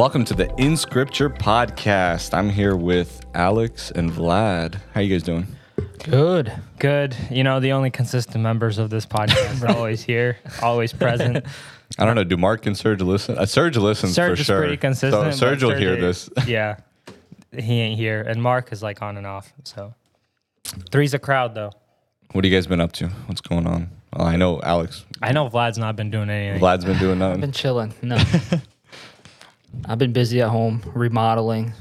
Welcome to the In Scripture podcast. I'm here with Alex and Vlad. How you guys doing? Good. Good. You know, the only consistent members of this podcast are always here, always present. I don't know. Do Mark and Serge listen? Uh, Serge listens Serge for is sure. pretty consistent. So but Serge will hear Serge- this. Yeah. He ain't here. And Mark is like on and off. So three's a crowd though. What have you guys been up to? What's going on? Well, I know Alex. I know Vlad's not been doing anything. Vlad's been doing nothing. I've nothing. been chilling. No. I've been busy at home remodeling.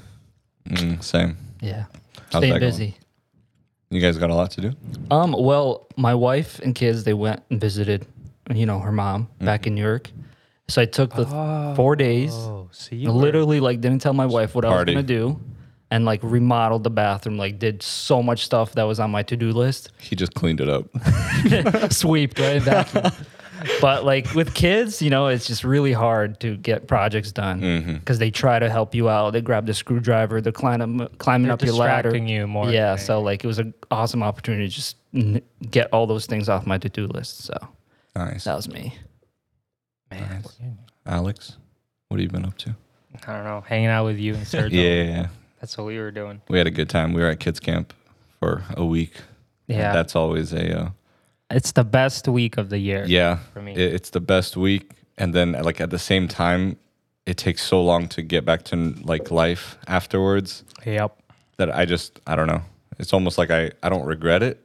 Mm, same. Yeah. How's Staying that going? busy. You guys got a lot to do. Um, well, my wife and kids they went and visited, you know, her mom Mm-hmm. back in New York. So I took the four days. Oh, so you I literally like didn't tell my wife what Party. I was gonna do, and like remodeled the bathroom. Like did so much stuff that was on my to do list. He just cleaned it up. Sweeped right back. But like with kids, you know, it's just really hard to get projects done Mm-hmm. because they try to help you out. They grab the screwdriver, they're climbing climbing They're up your ladder. distracting you more. Yeah, than so like it was an awesome opportunity to just n- get all those things off my to do list. So Nice. that was me. Man, Alex, what have you been up to? I don't know. Hanging out with you and Serge. Yeah, That's what we were doing. we had a good time. We were at kids camp for a week. Yeah. that's always a uh, it's the best week of the year. yeah. For me. It's the best week, and then like at the same time, it takes so long to get back to like life afterwards Yep. that I just I don't know. It's almost like I I don't regret it,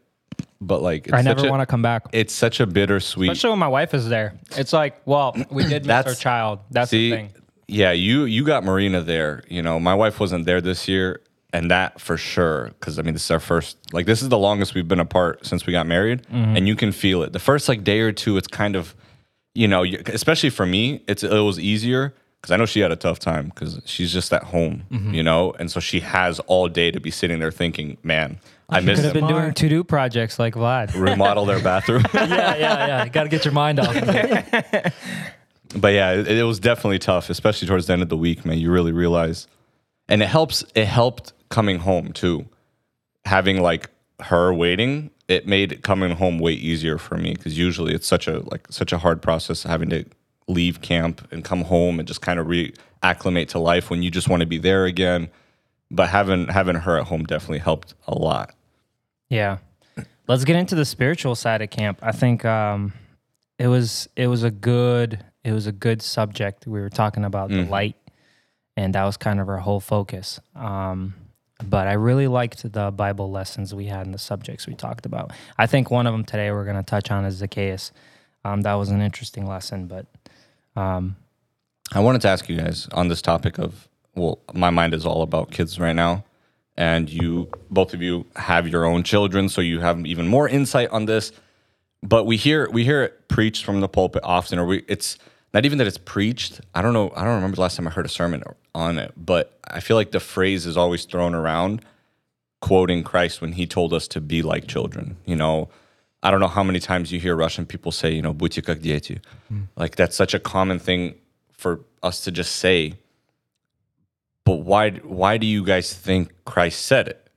but like it's I never want to come back. It's such a bittersweet. Especially when my wife is there. It's like, well, we did miss our child. That's See, the thing. yeah, you you got Marina there. You know, my wife wasn't there this year, and that for sure. Because I mean, this is our first. Like, this is the longest we've been apart since we got married, Mm-hmm. and you can feel it. The first like day or two, it's kind of, you know, especially for me, it's it was easier because I know she had a tough time because she's just at home, Mm-hmm. you know, and so she has all day to be sitting there thinking, man, I miss Could have been doing to do projects like Vlad. remodel their bathroom. yeah, yeah, yeah. Got to get your mind off. of it. but yeah, it, it was definitely tough, especially towards the end of the week, man. You really realize, and it helps. It helped coming home too, having like her waiting. It made coming home way easier for me because usually it's such a like such a hard process having to leave camp and come home and just kind of reacclimate to life when you just want to be there again. But having having her at home definitely helped a lot. Yeah. Let's get into the spiritual side of camp. I think um, it was it was a good it was a good subject. We were talking about the light, and that was kind of our whole focus. Um, but I really liked the Bible lessons we had and the subjects we talked about. I think one of them today we're going to touch on is Zacchaeus. Um, that was an interesting lesson, but um, I wanted to ask you guys on this topic of well, my mind is all about kids right now, and you both of you have your own children, so you have even more insight on this. But we hear we hear it preached from the pulpit often, or we it's not even that it's preached. I don't know. I don't remember the last time I heard a sermon on it, but I feel like the phrase is always thrown around, quoting Christ when he told us to be like children. You know, I don't know how many times you hear Russian people say, you know, "Будьте как дети," mm-hmm. like that's such a common thing for us to just say. But why? Why do you guys think Christ said it?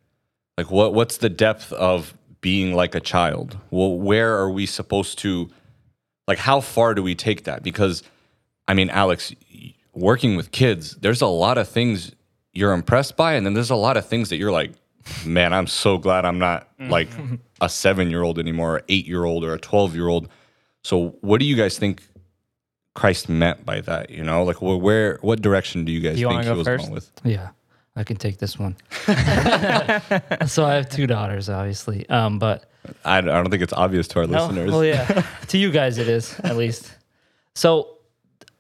Like, what? What's the depth of being like a child? Well, where are we supposed to? Like how far do we take that? Because I mean, Alex, working with kids, there's a lot of things you're impressed by and then there's a lot of things that you're like, man, I'm so glad I'm not like a 7-year-old anymore, or 8-year-old or a 12-year-old. So, what do you guys think Christ meant by that? You know, like wh- where, what direction do you guys You think he go was first? going with? Yeah, I can take this one. so I have two daughters, obviously. Um, but I, I don't think it's obvious to our No, listeners. Well, yeah, to you guys it is at least. So,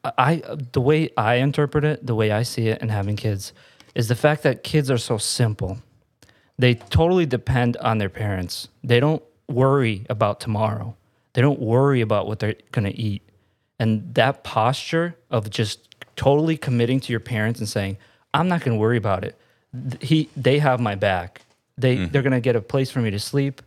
I the way I interpret it, the way I see it, and having kids, is the fact that kids are so simple. They totally depend on their parents. They don't worry about tomorrow. They don't worry about what they're gonna eat, and that posture of just totally committing to your parents and saying, "I'm not gonna worry about it." He, they have my back. They, mm-hmm. they're gonna get a place for me to sleep.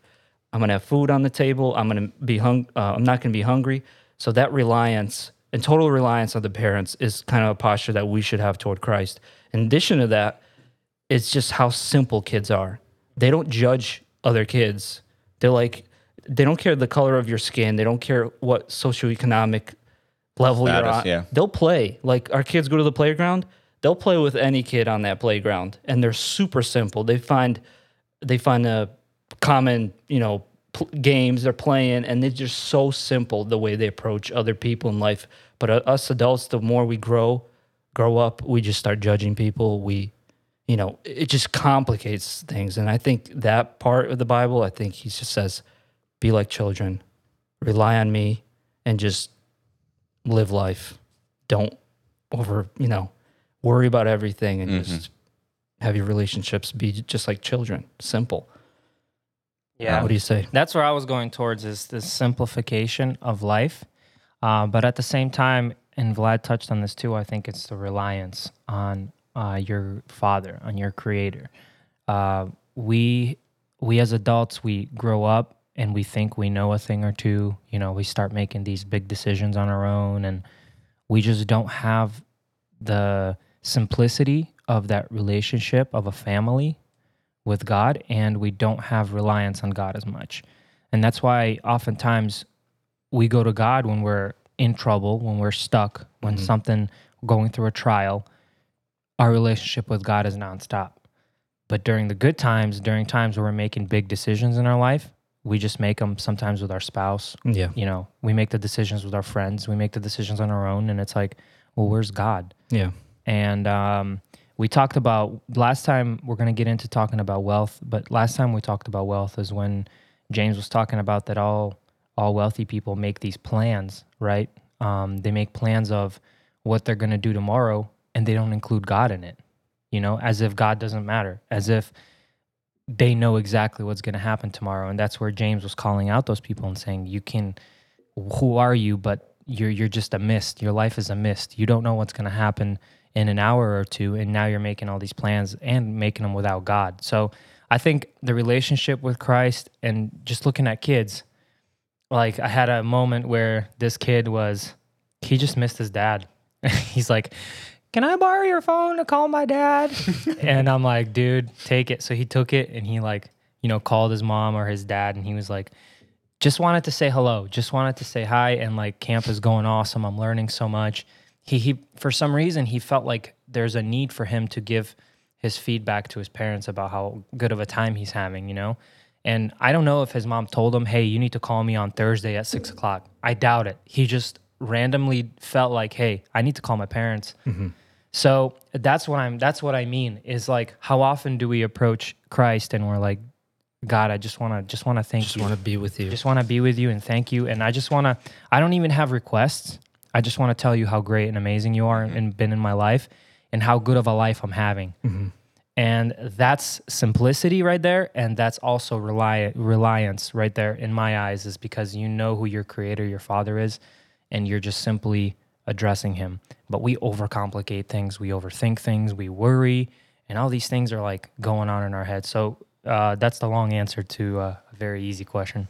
I'm gonna have food on the table. I'm gonna be hung. Uh, I'm not gonna be hungry. So that reliance and total reliance on the parents is kind of a posture that we should have toward Christ. In addition to that, it's just how simple kids are. They don't judge other kids. They're like, they don't care the color of your skin. They don't care what socioeconomic level you're Status, on. yeah. They'll play. Like our kids go to the playground. they'll play with any kid on that playground, and they're super simple. They find they find a common, you know, games they're playing, and they're just so simple the way they approach other people in life. But uh, us adults, the more we grow, grow up, we just start judging people. We, you know, it just complicates things. And I think that part of the Bible, I think he just says, "Be like children, rely on me, and just live life. Don't over, you know, worry about everything, and just have your relationships be just like children, simple." Yeah. What do you say? That's where I was going towards is this simplification of life. Uh, but at the same time, and Vlad touched on this too, I think it's the reliance on uh, your father, on your creator. Uh, we we as adults, we grow up and we think we know a thing or two. You know, we start making these big decisions on our own, and we just don't have the simplicity of that relationship of a family with God and we don't have reliance on God as much. And that's why oftentimes we go to God when we're in trouble, when we're stuck, when something going through a trial. Our relationship with God is nonstop. But during the good times, during times where we're making big decisions in our life, we just make them sometimes with our spouse. Yeah, You know, we make the decisions with our friends, we make the decisions on our own. And it's like, well, where's God? yeah, and um, we talked about last time we're going to get into talking about wealth but last time we talked about wealth is when james was talking about that all all wealthy people make these plans right? Um, they make plans of what they're going to do tomorrow and they don't include god in it you know as if god doesn't matter as if they know exactly what's going to happen tomorrow. And that's where james was calling out those people and saying you can who are you but you're you're just a mist. Your life is a mist. You don't know what's going to happen in an hour or two and now you're making all these plans and making them without god. So i think the relationship with christ and just looking at kids like i had a moment where this kid was he just missed his dad. He's like can i borrow your phone to call my dad? And i'm like dude take it. So he took it and he like you know called his mom or his dad and he was like just wanted to say hello. Just wanted to say hi and like camp is going awesome. I'm learning so much he he for some reason he felt like there's a need for him to give his feedback to his parents about how good of a time he's having you know and i don't know if his mom told him hey you need to call me on thursday at six o'clock i doubt it he just randomly felt like hey i need to call my parents mm-hmm. so that's what i'm that's what i mean is like how often do we approach christ and we're like god i just want to just want to thank just you want to be with you. just want to be with you and thank you. And I just want to, I don't even have requests. I just want to tell you how great and amazing you are and been in my life and how good of a life I'm having. And that's simplicity right there. And that's also rely, reliance right there in my eyes, is because you know who your creator, your father is, and you're just simply addressing him. But we overcomplicate things, we overthink things, we worry, and all these things are like going on in our head. So uh, that's the long answer to a very easy question.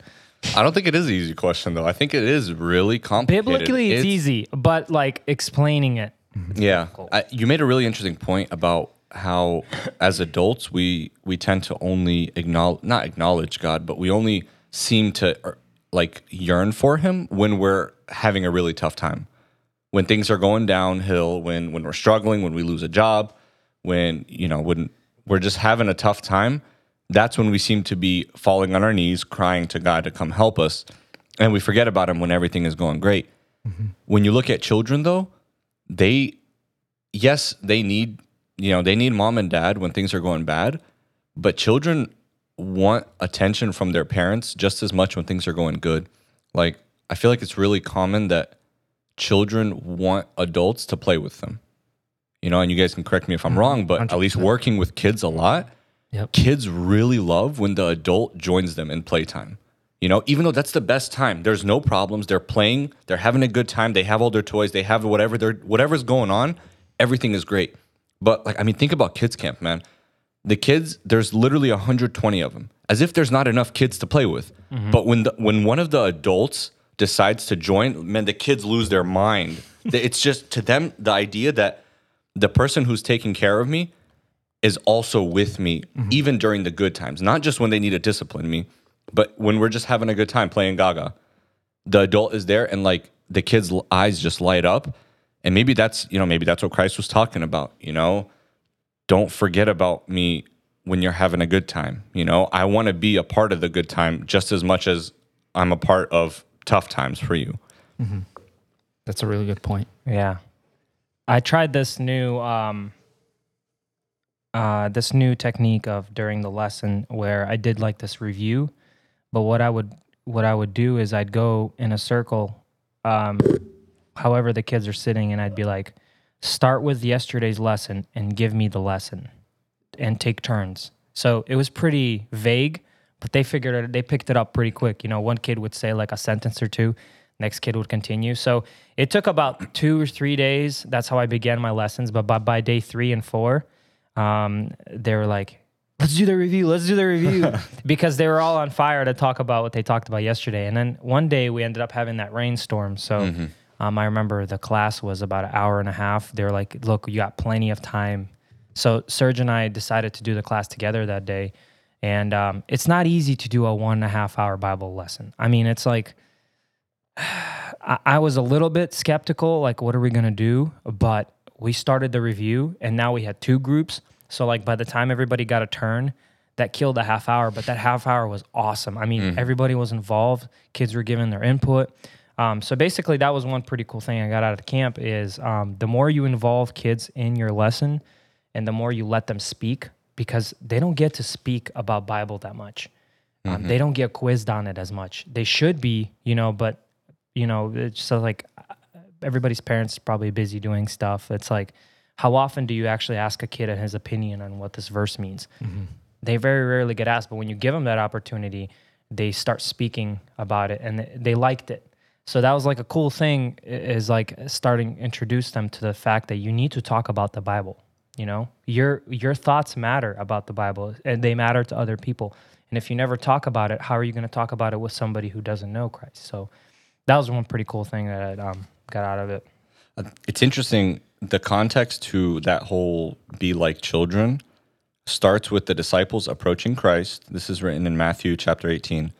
I don't think it is an easy question though. I think it is really complicated. Biblically, it's, easy, but like explaining it. Yeah, I, you made a really interesting point about how, as adults, we we tend to only acknowledge not acknowledge God, but we only seem to er, like yearn for Him when we're having a really tough time, when things are going downhill, when when we're struggling, when we lose a job, when you know when we're just having a tough time. That's when we seem to be falling on our knees, crying to God to come help us, and we forget about Him when everything is going great. Mm-hmm. When you look at children, though, they yes they need you know they need mom and dad when things are going bad but children want attention from their parents just as much when things are going good. Like i feel like it's really common that children want adults to play with them. You know and you guys can correct me if i'm mm-hmm. wrong but at least working with kids a lot Yep. kids really love when the adult joins them in playtime. You know, even though that's the best time, there's no problems. They're playing, they're having a good time. They have all their toys, they have whatever they're whatever's going on. Everything is great. But like, I mean, think about kids camp, man. The kids, there's literally 120 of them, as if there's not enough kids to play with. Mm-hmm. But when the, when one of the adults decides to join, man, the kids lose their mind. it's just to them the idea that the person who's taking care of me is also with me even during the good times not just when they need to discipline me but when we're just having a good time playing gaga the adult is there and like the kids eyes just light up And maybe that's, you know, maybe that's what Christ was talking about, you know? Don't forget about me when you're having a good time, you know? I want to be a part of the good time just as much as I'm a part of tough times for you. That's a really good point. Yeah. I tried this new um uh this new technique of during the lesson where I did like this review, but what I would what I would do is I'd go in a circle um however the kids are sitting and I'd be like start with yesterday's lesson and give me the lesson and take turns. So it was pretty vague, but they figured it they picked it up pretty quick. You know, one kid would say like a sentence or two, next kid would continue. So it took about two or three days. That's how I began my lessons. But by, by day three and four, um, they were like, let's do the review, let's do the review. because they were all on fire to talk about what they talked about yesterday. And then one day we ended up having that rainstorm. So um, I remember the class was about an hour and a half. They were like, look, you got plenty of time. So Serge and I decided to do the class together that day. And um, it's not easy to do a one and a half hour Bible lesson. I mean, it's like, I, I was a little bit skeptical, like, what are we gonna do? But we started the review, and now we had two groups. So, like, by the time everybody got a turn, that killed a half hour. But that half hour was awesome. I mean, everybody was involved. Kids were giving their input. Um, so basically, that was one pretty cool thing I got out of the camp. Is um, the more you involve kids in your lesson, and the more you let them speak, because they don't get to speak about Bible that much. Um, they don't get quizzed on it as much. They should be, you know, but you know, it's so like everybody's parents probably busy doing stuff. It's like, how often do you actually ask a kid his opinion on what this verse means? They very rarely get asked, but when you give them that opportunity, they start speaking about it, and they- they liked it. So that was like a cool thing is like starting introduce them to the fact that you need to talk about the Bible. You know, your your thoughts matter about the Bible, and they matter to other people. And if you never talk about it, how are you going to talk about it with somebody who doesn't know Christ? So that was one pretty cool thing that um, got out of it. Uh, it's interesting. The context to that whole be like children starts with the disciples approaching Christ. This is written in Matthew chapter 18.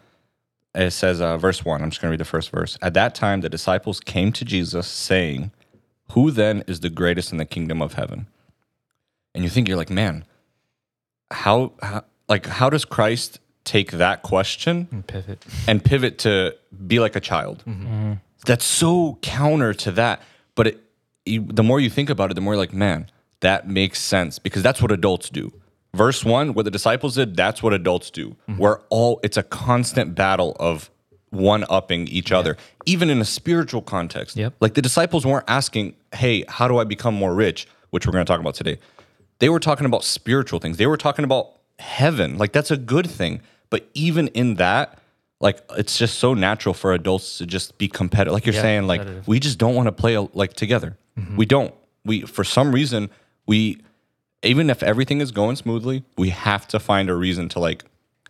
It says, uh, verse 1, I'm just going to read the first verse. At that time, the disciples came to Jesus saying, Who then is the greatest in the kingdom of heaven? And you think, you're like, man, how, how like, how does Christ take that question And pivot. and pivot to be like a child. Mm-hmm. Mm-hmm. That's so counter to that. But it, you, the more you think about it, the more you're like, man, that makes sense because that's what adults do. Verse one, what the disciples did, that's what adults do. Mm-hmm. We're all, it's a constant battle of one upping each other, even in a spiritual context. Yep. Like the disciples weren't asking, hey, how do I become more rich? Which we're going to talk about today. They were talking about spiritual things. They were talking about heaven. Like that's a good thing. But even in that, like it's just so natural for adults to just be competitive. Like you're Yeah, saying, like we just don't want to play like together. Mm-hmm. We don't. We for some reason we even if everything is going smoothly, we have to find a reason to like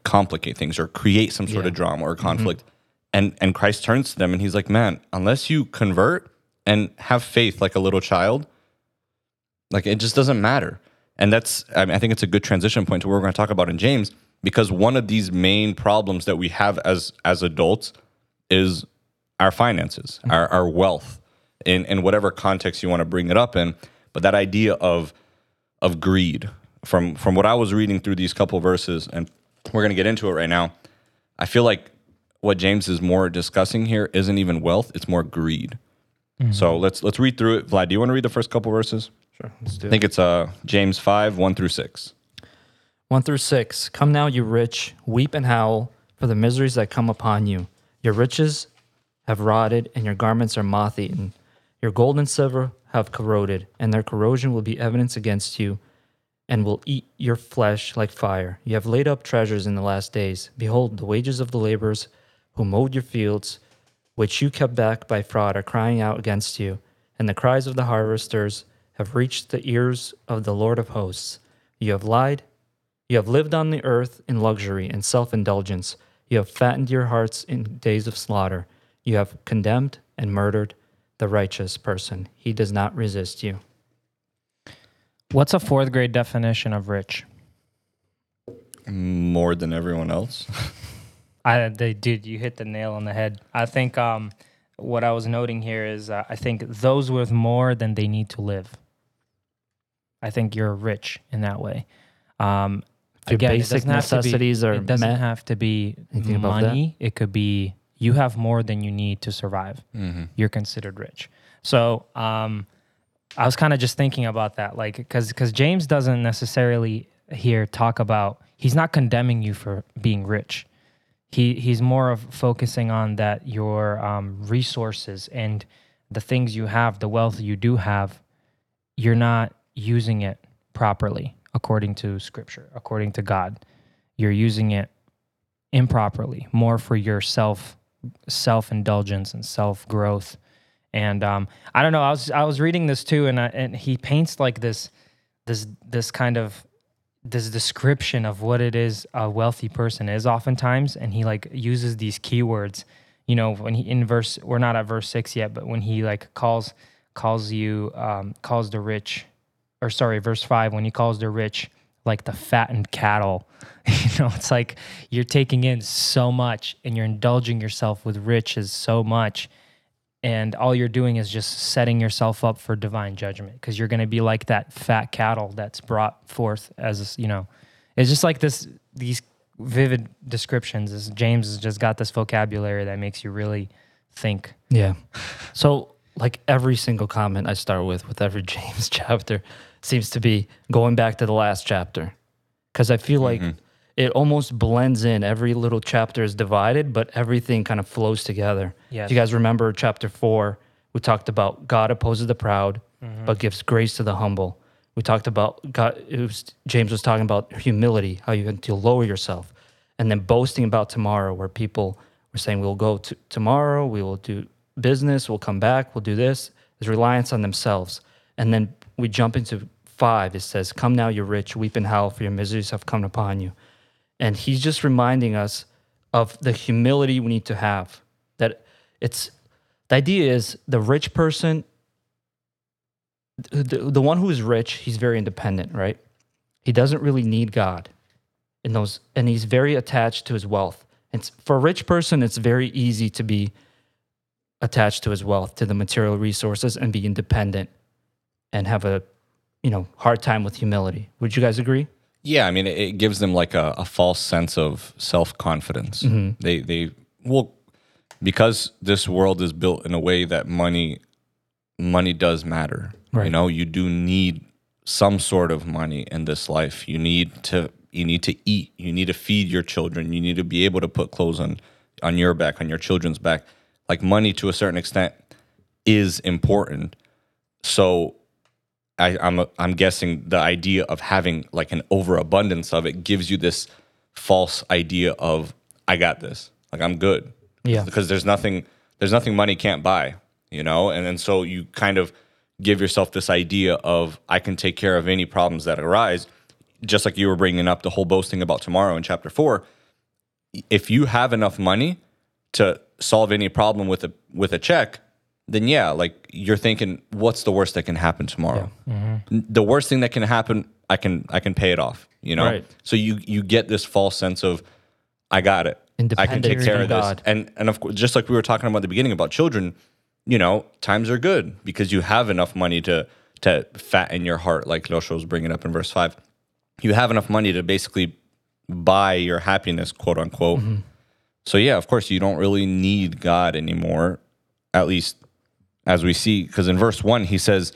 complicate things or create some sort of drama or mm-hmm. conflict. And and Christ turns to them and he's like, "Man, unless you convert and have faith like a little child, like it just doesn't matter." And that's I, mean, I think it's a good transition point to what we're going to talk about in James because one of these main problems that we have as as adults is our finances, our, our wealth, in, in whatever context you want to bring it up in. But that idea of of greed, from from what I was reading through these couple verses, and we're gonna get into it right now. I feel like what James is more discussing here isn't even wealth; it's more greed. So let's let's read through it. Vlad, do you want to read the first couple verses? Sure. Let's do I it. think it's uh James five one through six. 1 through 6. Come now, you rich, weep and howl for the miseries that come upon you. Your riches have rotted, and your garments are moth eaten. Your gold and silver have corroded, and their corrosion will be evidence against you, and will eat your flesh like fire. You have laid up treasures in the last days. Behold, the wages of the laborers who mowed your fields, which you kept back by fraud, are crying out against you, and the cries of the harvesters have reached the ears of the Lord of hosts. You have lied you have lived on the earth in luxury and self indulgence. You have fattened your hearts in days of slaughter. You have condemned and murdered the righteous person. He does not resist you. What's a fourth grade definition of rich? More than everyone else. I they did you hit the nail on the head. I think um what I was noting here is uh, I think those with more than they need to live. I think you're rich in that way. Um, If your again, it basic doesn't have to be- necessities are it doesn't met. have to be Anything money. It could be you have more than you need to survive. You're considered rich. So um, I was kind of just thinking about that, like because because James doesn't necessarily here talk about he's not condemning you for being rich. He he's more of focusing on that your um, resources and the things you have, the wealth you do have, you're not using it properly according to Scripture, according to God. You're using it improperly, more for your self self indulgence and self growth. And um, I don't know. I was I was reading this too, and I, and he paints like this this this kind of this description of what it is a wealthy person is oftentimes and he like uses these keywords you know when he in verse we're not at verse six yet but when he like calls calls you um, calls the rich or sorry verse five when he calls the rich like the fattened cattle you know it's like you're taking in so much and you're indulging yourself with riches so much. And all you're doing is just setting yourself up for divine judgment because you're going to be like that fat cattle that's brought forth as you know it's just like this these vivid descriptions. Is james has just got this vocabulary that makes you really think. Yeah. So, like every single comment I start with, with every James chapter, seems to be going back to the last chapter. Because I feel like mm-hmm. it almost blends in. Every little chapter is divided, but everything kind of flows together. Yes. Do you guys remember chapter four? We talked about God opposes the proud, mm-hmm. but gives grace to the humble. We talked about God. It was, James was talking about humility, how you have to lower yourself, and then boasting about tomorrow, where people were saying we'll go to tomorrow, we will do business, we'll come back, we'll do this. There's reliance on themselves, and then we jump into five. It says, "Come now, you're rich, weep and howl, for your miseries have come upon you." And he's just reminding us of the humility we need to have. That it's the idea is the rich person, the, the one who is rich, he's very independent, right? He doesn't really need God in those, and he's very attached to his wealth. It's for a rich person, it's very easy to be attached to his wealth, to the material resources, and be independent and have a, you know, hard time with humility. Would you guys agree? Yeah, I mean, it, gives them like a, a false sense of self confidence. Mm-hmm. They they well because this world is built in a way that money money does matter. You know, you do need some sort of money in this life. You need to you need to eat. You need to feed your children. You need to be able to put clothes on on your back, on your children's back. Like money to a certain extent is important. So I, I'm I'm guessing the idea of having like an overabundance of it gives you this false idea of I got this, like I'm good, Yeah. because there's nothing there's nothing money can't buy, you know, and then so you kind of give yourself this idea of I can take care of any problems that arise, just like you were bringing up the whole boasting about tomorrow in chapter four. If you have enough money to solve any problem with a with a check, then yeah, like you're thinking, what's the worst that can happen tomorrow? N- The worst thing that can happen, I can I can pay it off. You know, Right. so you you get this false sense of I got it. I can take care of this. God. And and of course, just like we were talking about at the beginning about children, you know, times are good because you have enough money to to fatten your heart, like Losho was bringing up in verse five. You have enough money to basically buy your happiness, quote unquote. Mm-hmm. So yeah, of course, you don't really need God anymore, at least as we see, because in verse one he says,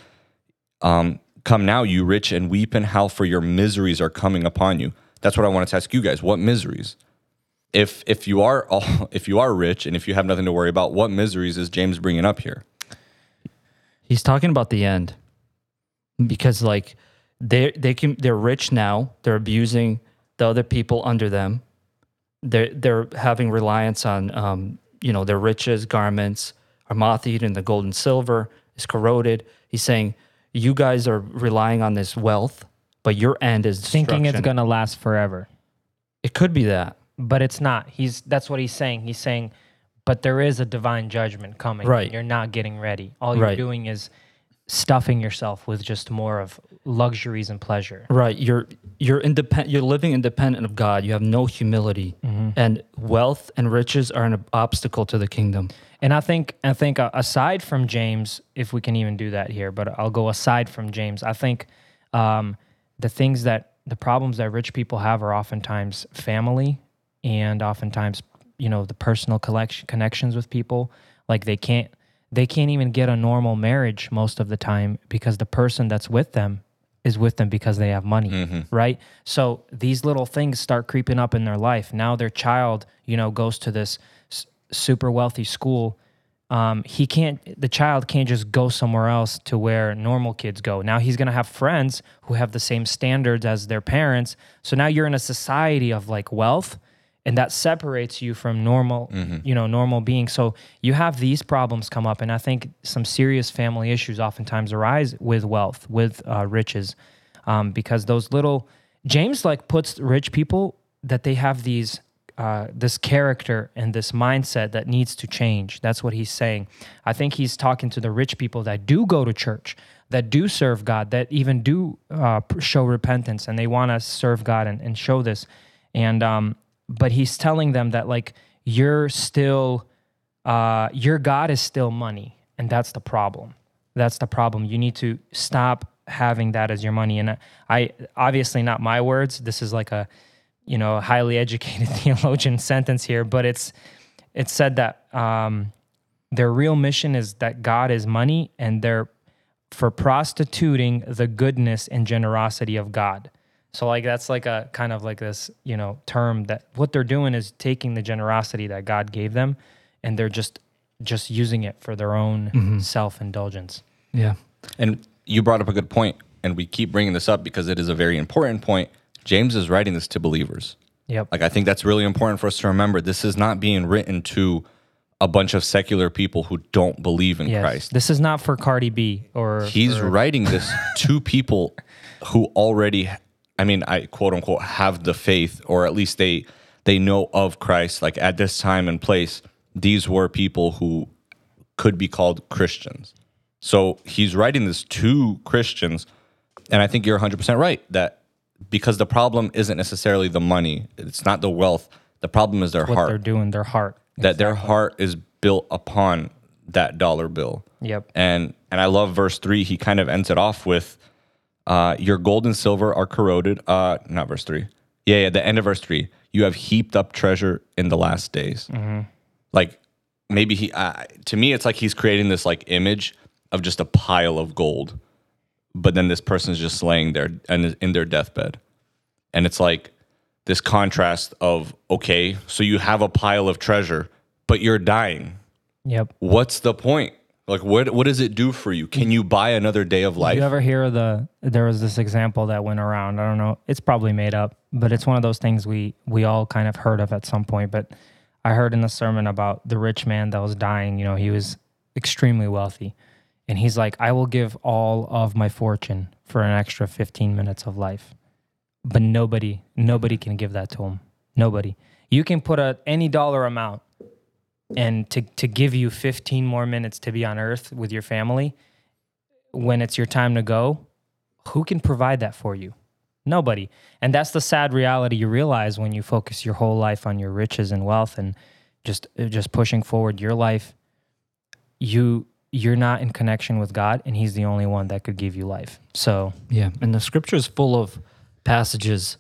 um, "Come now, you rich, and weep and howl, for your miseries are coming upon you." That's what I wanted to ask you guys. What miseries? If if you are all, if you are rich and if you have nothing to worry about, what miseries is James bringing up here? He's talking about the end because like they they can they're rich now. They're abusing the other people under them. They're they're having reliance on um, you know their riches, garments are moth eaten. The gold and silver is corroded. He's saying you guys are relying on this wealth, but your end is thinking it's going to last forever It could be that. but it's not he's that's what he's saying he's saying but there is a divine judgment coming Right. you're not getting ready all you're Right. doing is stuffing yourself with just more of luxuries and pleasure Right. You're you're independent. You're living independent of God. You have no humility. Mm-hmm. and wealth and riches are an obstacle to the kingdom. And I think I think uh, aside from James, if we can even do that here, but I'll go aside from James. I think um, the things that the problems that rich people have are oftentimes family, and oftentimes you know the personal collection connections with people. Like they can't they can't even get a normal marriage most of the time because the person that's with them is with them because they have money, right? So these little things start creeping up in their life. Now their child, you know, goes to this super wealthy school. Um, he can't. The child can't just go somewhere else to where normal kids go. Now he's gonna have friends who have the same standards as their parents. So now you're in a society of like wealth, and that separates you from normal, you know, normal beings. So you have these problems come up, and I think some serious family issues oftentimes arise with wealth, with uh, riches, um, because those little James like puts rich people that they have these uh, this character and this mindset that needs to change. That's what he's saying. I think he's talking to the rich people that do go to church, that do serve God, that even do uh, show repentance, and they want to serve God and, and show this. And um, but he's telling them that like you're still, uh, your God is still money, and that's the problem. That's the problem. You need to stop having that as your money. And I obviously not my words. This is like a you know, highly educated theologian sentence here, but it's it's said that um, their real mission is that God is money, and they're for prostituting the goodness and generosity of God. So like that's like a kind of like this, you know, term that what they're doing is taking the generosity that God gave them, and they're just just using it for their own self indulgence. Yeah. And you brought up a good point, and we keep bringing this up because it is a very important point. James is writing this to believers. Yep. Like I think that's really important for us to remember. This is not being written to a bunch of secular people who don't believe in Yes. Christ. This is not for Cardi B or He's for- writing this to people who already I mean, I quote unquote have the faith or at least they they know of Christ. Like at this time and place, these were people who could be called Christians. So he's writing this to Christians and I think you're 100% right that because the problem isn't necessarily the money, it's not the wealth. The problem is their what heart they're doing, their heart. that their heart is built upon that dollar bill. Yep. And and I love verse three. He kind of ends it off with, uh, "Your gold and silver are corroded." Uh, not verse three. Yeah, yeah. The end of verse three. You have heaped up treasure in the last days. Like maybe he. Uh, to me, it's like he's creating this like image of just a pile of gold, but then this person's just laying there and in their deathbed, and it's like this contrast of okay, so you have a pile of treasure, but you're dying. Yep. What's the point? Like, what what does it do for you? Can you buy another day of life? You ever hear the? There was this example that went around. I don't know. It's probably made up, but it's one of those things we we all kind of heard of at some point. But I heard in the sermon about the rich man that was dying. You know, he was extremely wealthy, and he's like, "I will give all of my fortune for an extra 15 minutes of life." But nobody, nobody can give that to him. Nobody. You can put a any dollar amount, and to to give you 15 more minutes to be on Earth with your family when it's your time to go, who can provide that for you? Nobody. And that's the sad reality you realize when you focus your whole life on your riches and wealth and just just pushing forward your life. You you're not in connection with God and he's the only one that could give you life. So, Yeah, and the scripture is full of passages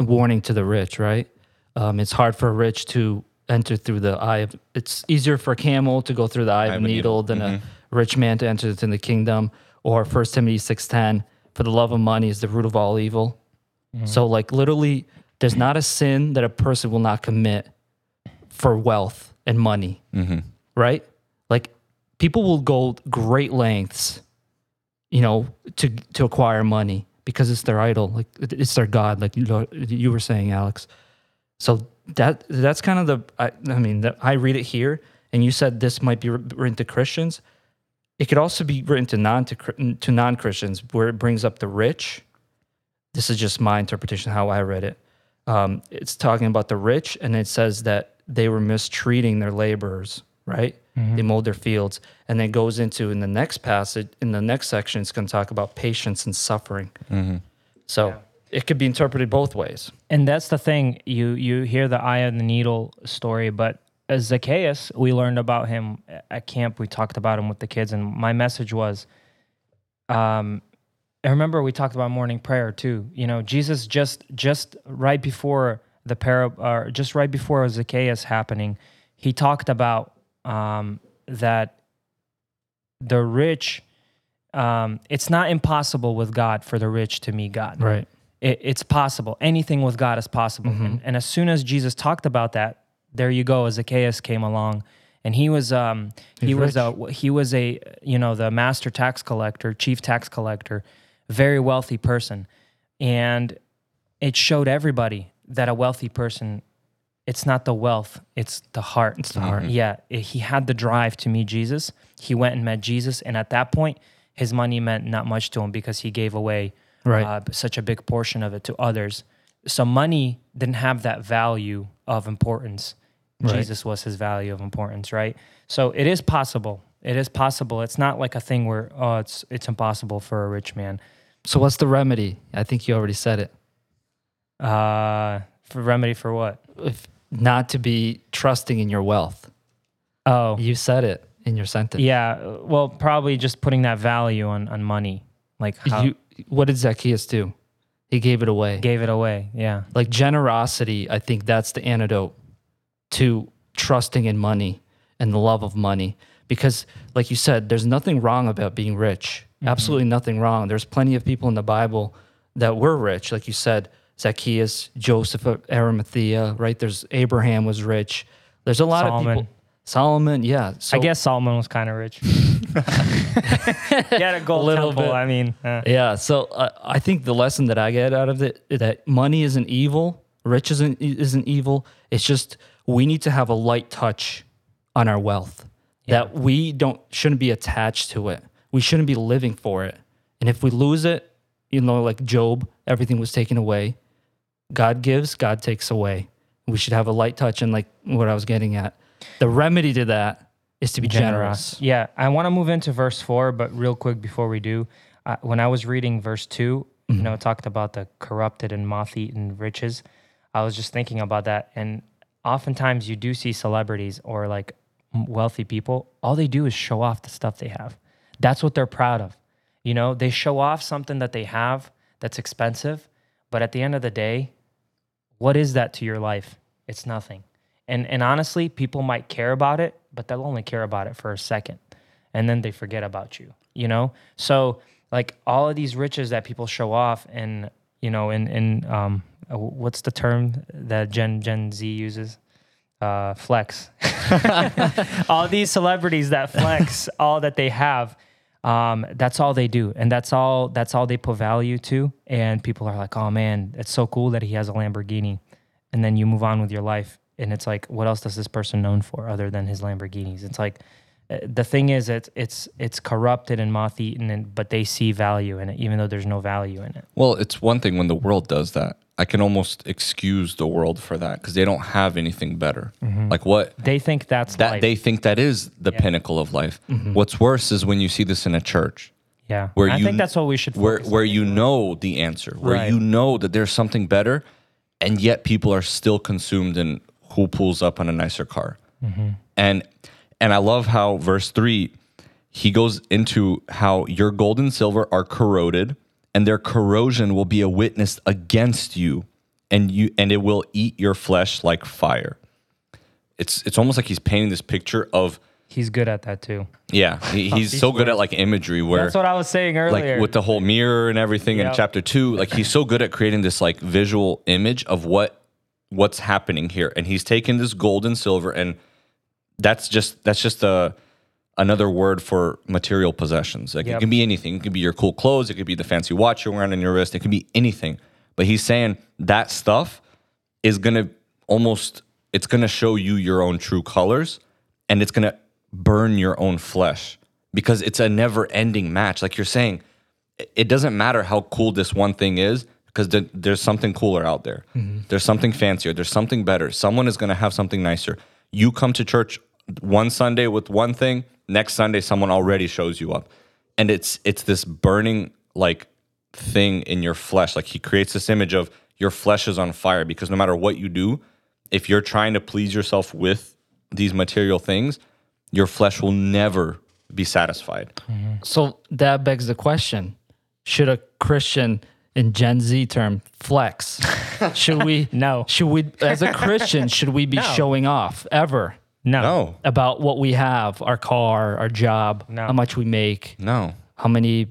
warning to the rich. Right? Um, it's hard for a rich to enter through the eye of. It's easier for a camel to go through the eye of a of a needle, needle. than a mm-hmm. rich man to enter into the kingdom. Or First Timothy six ten, for the love of money is the root of all evil. Mm-hmm. So, like literally, there's not a sin that a person will not commit for wealth and money. Mm-hmm. Right? People will go great lengths you know, to to acquire money because it's their idol, like it's their god, like you were saying, Alex. So that that's kind of the. I, I mean, I read it here, and you said this might be written to Christians. It could also be written to non to, to non Christians, where it brings up the rich. This is just my interpretation how I read it. Um, it's talking about the rich, and it says that they were mistreating their laborers, right? They mowed their fields, and then goes into in the next passage, in the next section, it's going to talk about patience and suffering. So, it could be interpreted both ways. And that's the thing. You you hear the eye of the needle story, but as Zacchaeus, we learned about him at camp. We talked about him with the kids, and my message was, um, I remember we talked about morning prayer too. You know, Jesus just just right before the parable, or just right before Zacchaeus happening, he talked about um, that the rich. Um, it's not impossible with God for the rich to meet God Right. it, it's possible. Anything with God is possible. And, and as soon as Jesus talked about that, there you go. Zacchaeus came along, and he was um, he He's was a he was a you know the master tax collector, chief tax collector, very wealthy person, and it showed everybody that a wealthy person. It's not the wealth; it's the heart. It's the heart. Yeah, i- he had the drive to meet Jesus. He went and met Jesus, and at that point, his money meant not much to him because he gave away Right. uh, such a big portion of it to others. So money didn't have that value of importance. Right. Jesus was his value of importance, right? So it is possible. It is possible. It's not like a thing where oh, it's it's impossible for a rich man. So what's the remedy? I think you already said it. Uh, for remedy for what? If not to be trusting in your wealth. Oh, You said it in your sentence. yeah. Well, probably just putting that value on on money, like how You, what did Zacchaeus do? He gave it away. gave it away. Yeah, like generosity, I think that's the antidote to trusting in money and the love of money. Because, like you said, there's nothing wrong about being rich. Mm-hmm. Absolutely nothing wrong. There's plenty of people in the Bible that were rich. Like you said, Zacchaeus, Joseph of Arimathea, right? There's Abraham was rich. There's a lot of Solomon. people. Solomon, yeah. So, I guess Solomon was kind of rich. had a gold little temple. bit. I mean, Yeah. So uh, I think the lesson that I get out of it is that money isn't evil, rich isn't isn't evil. It's just we need to have a light touch on our wealth. That we don't shouldn't be attached to it. We shouldn't be living for it. And if we lose it, you know, like Job, everything was taken away. God gives, God takes away. We should have a light touch, and like what I was getting at, the remedy to that is to be generous. Yeah, I want to move into verse four, but real quick before we do, uh, when I was reading verse 2 you know, it talked about the corrupted and moth-eaten riches. I was just thinking about that, and oftentimes you do see celebrities or like wealthy people. All they do is show off the stuff they have. That's what they're proud of. You know, they show off something that they have that's expensive, but at the end of the day, what is that to your life? It's nothing. And and honestly, people might care about it, but they'll only care about it for a second. And then they forget about you, you know? So like all of these riches that people show off and you know, in in um uh, what's the term that Gen Gen Z uses? Uh flex. all these celebrities that flex all that they have um, that's all they do and that's all that's all they put value to. And people are like oh man it's so cool that he has a lamborghini. And then you move on with your life and it's like what else does this person known for other than his lamborghinis? It's like Uh, the thing is it's it's it's corrupted and moth-eaten and but they see value in it even though there's no value in it Well, it's one thing when the world does that. I can almost excuse the world for that because they don't have anything better. Mm-hmm. Like what they think that's that life. they think that is the pinnacle of life. Mm-hmm. What's worse is when you see this in a church yeah where i you think that's what we should where where you know the answer, where Right. you know that there's something better, and yet people are still consumed in who pulls up on a nicer car. Mm-hmm. And and I love how verse three he goes into how your gold and silver are corroded, and their corrosion will be a witness against you, and you and it will eat your flesh like fire. It's it's almost like he's painting this picture of he's good at that too yeah he, he's so good at like imagery where that's what i was saying earlier like with the whole mirror and everything in Yep. chapter two like he's so good at creating this like visual image of what what's happening here and he's taken this gold and silver and that's just that's just a another word for material possessions. Like it can be anything. It could be your cool clothes. It could be the fancy watch you're wearing on your wrist. It could be anything. But he's saying that stuff is gonna almost it's gonna show you your own true colors and it's gonna burn your own flesh because it's a never ending match. Like you're saying it- doesn't matter how cool this one thing is because th- there's something cooler out there. Mm-hmm. There's something fancier. There's something better. Someone is gonna have something nicer. You come to church one sunday with one thing next sunday someone already shows you up and it's it's this burning like thing in your flesh. Like he creates this image of your flesh is on fire because no matter what you do, if you're trying to please yourself with these material things, your flesh will never be satisfied. Mm-hmm. So that begs the question: Should a Christian in Gen Z term flex? Should we? No. Should we, as a Christian, should we be showing off ever No. No, about what we have, our car, our job, No. how much we make, no. how many,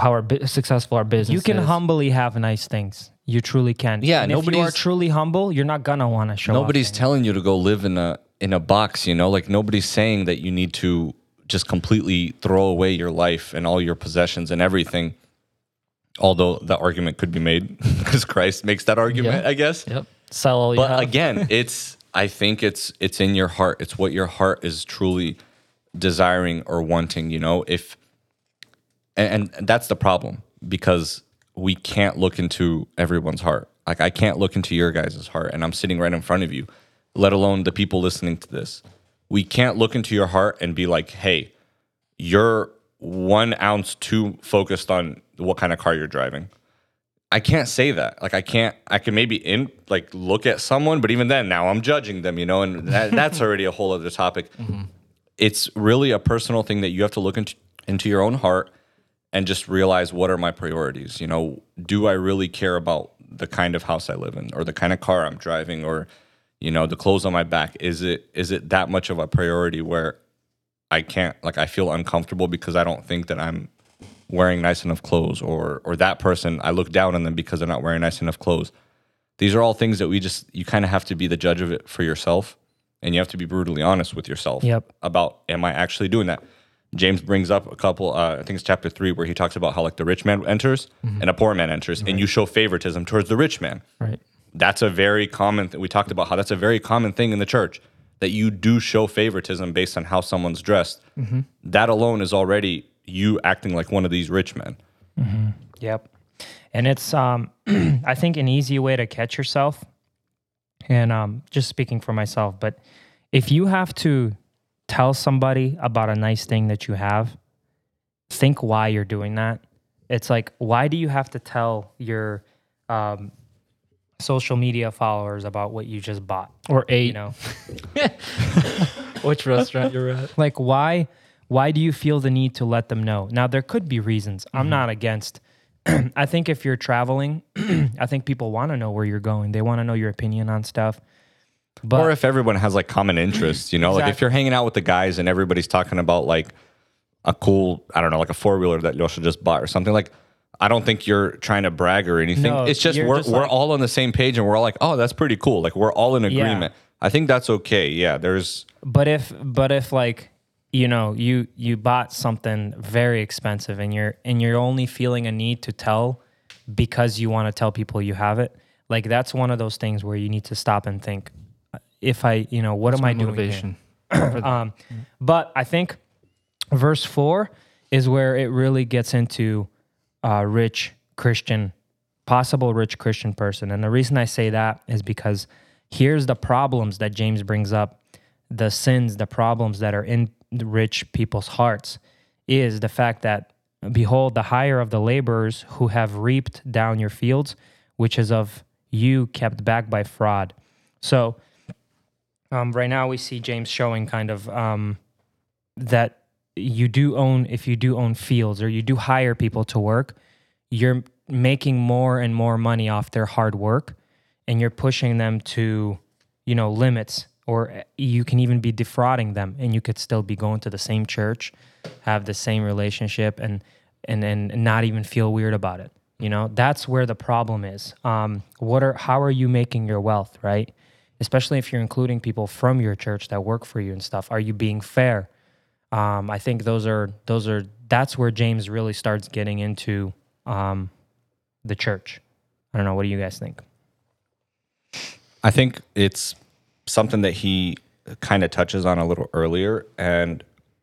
how our bu- successful our business? You can is? humbly have nice things. You truly can. Yeah, and if you are nobody's- truly humble, you're not gonna want to show. off Nobody's things. telling you to go live in a in a box, you know? Like nobody's saying that you need to just completely throw away your life and all your possessions and everything. Although the argument could be made because Christ makes that argument, Yeah. I guess. Yep. Sell all you But have. again, it's I think it's it's in your heart. It's what your heart is truly desiring or wanting, you know? If and, and that's the problem because we can't look into everyone's heart. Like I can't look into your guys' heart and I'm sitting right in front of you, let alone the people listening to this. We can't look into your heart and be like, hey, you're one ounce too focused on what kind of car you're driving. I can't say that. Like I can't. I can maybe in like look at someone, but even then, now I'm judging them. You know, and that, that's already a whole other topic. Mm-hmm. It's really a personal thing that you have to look into into your own heart and just realize what are my priorities. You know, do I really care about the kind of house I live in, or the kind of car I'm driving, or you know, the clothes on my back? Is it is it that much of a priority where I can't like I feel uncomfortable because I don't think that I'm wearing nice enough clothes or or that person I look down on them because they're not wearing nice enough clothes. These are all things that we just you kind of have to be the judge of it for yourself and you have to be brutally honest with yourself Yep. about am I actually doing that? James brings up a couple uh, I think it's chapter 3 where he talks about how like the rich man enters and a poor man enters and you show favoritism towards the rich man right. that's a very common th- we talked about how that's a very common thing in the church that you do show favoritism based on how someone's dressed that alone is already you acting like one of these rich men Yep. And it's um I think an easy way to catch yourself. And um just speaking for myself, but if you have to tell somebody about a nice thing that you have, think why you're doing that. It's like why do you have to tell your um social media followers about what you just bought? Or eight. You know? Which restaurant you're at? like why why do you feel the need to let them know now there could be reasons i'm mm-hmm. not against i think if you're traveling i think people want to know where you're going they want to know your opinion on stuff but or if everyone has like common interests you know like if you're hanging out with the guys and everybody's talking about like a cool i don't know like a four-wheeler that Yosha just bought or something like I don't think you're trying to brag or anything. No, it's just we're just we're like- all on the same page and we're all like, oh, that's pretty cool. Like we're all in Yeah. agreement. I think that's okay. Yeah, there's but if but if like you know you you bought something very expensive and you're and you're only feeling a need to tell because you want to tell people you have it like that's one of those things where you need to stop and think if i you know what am i doing here? motivation. Um, but I think verse four is where it really gets into uh, rich Christian, possible rich Christian person. And the reason I say that is because here's the problems that James brings up the sins, the problems that are in the rich people's hearts is the fact that, behold, the hire of the laborers who have reaped down your fields, which is of you kept back by fraud. So, um, right now we see James showing kind of um, that you do own if you do own fields or you do hire people to work, you're making more and more money off their hard work, and you're pushing them to, you know, limits. Or you can even be defrauding them, and you could still be going to the same church, have the same relationship, and and and not even feel weird about it. You know, that's where the problem is. Um, what are how are you making your wealth, right? especially if you're including people from your church that work for you and stuff are you being fair um, i think those are those are that's where james really starts getting into um, the church i don't know what do you guys think I think it's something that he kind of touches on a little earlier. And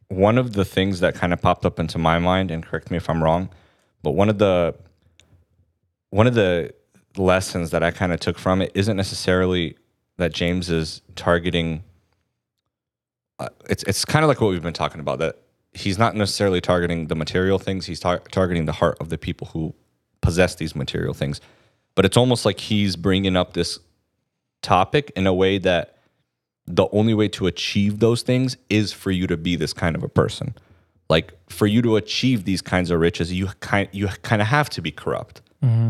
one of the things that kind of popped up into my mind, and correct me if I'm wrong, but one of the one of the lessons that I kind of took from it isn't necessarily that James is targeting. Uh, it's it's kind of like what we've been talking about that he's not necessarily targeting the material things. He's tar- targeting the heart of the people who possess these material things. But it's almost like he's bringing up this topic in a way that the only way to achieve those things is for you to be this kind of a person. Like for you to achieve these kinds of riches, you kind you kind of have to be corrupt.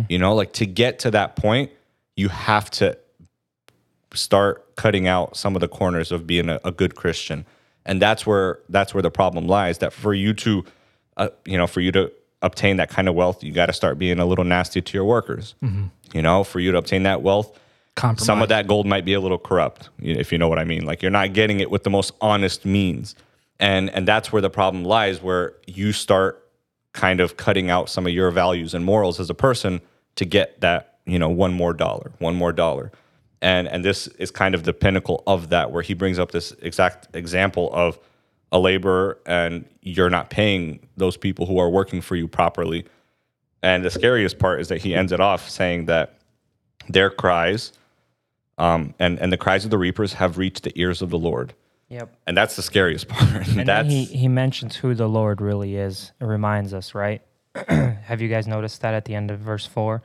You know, like to get to that point, you have to start cutting out some of the corners of being a, a good Christian, and that's where that's where the problem lies. That for you to, uh, you know, for you to obtain that kind of wealth, you got to start being a little nasty to your workers. You know, for you to obtain that wealth, Compromise. some of that gold might be a little corrupt, if you know what I mean. Like you're not getting it with the most honest means, and and that's where the problem lies, where you start kind of cutting out some of your values and morals as a person to get that you know one more dollar, one more dollar, and and this is kind of the pinnacle of that, where he brings up this exact example of a laborer and you're not paying those people who are working for you properly. And the scariest part is that he ends it off saying that their cries um, and, and the cries of the reapers have reached the ears of the Lord. Yep. And that's the scariest part. And then that's he, he mentions who the Lord really is. It reminds us, right? Have you guys noticed that at the end of verse four?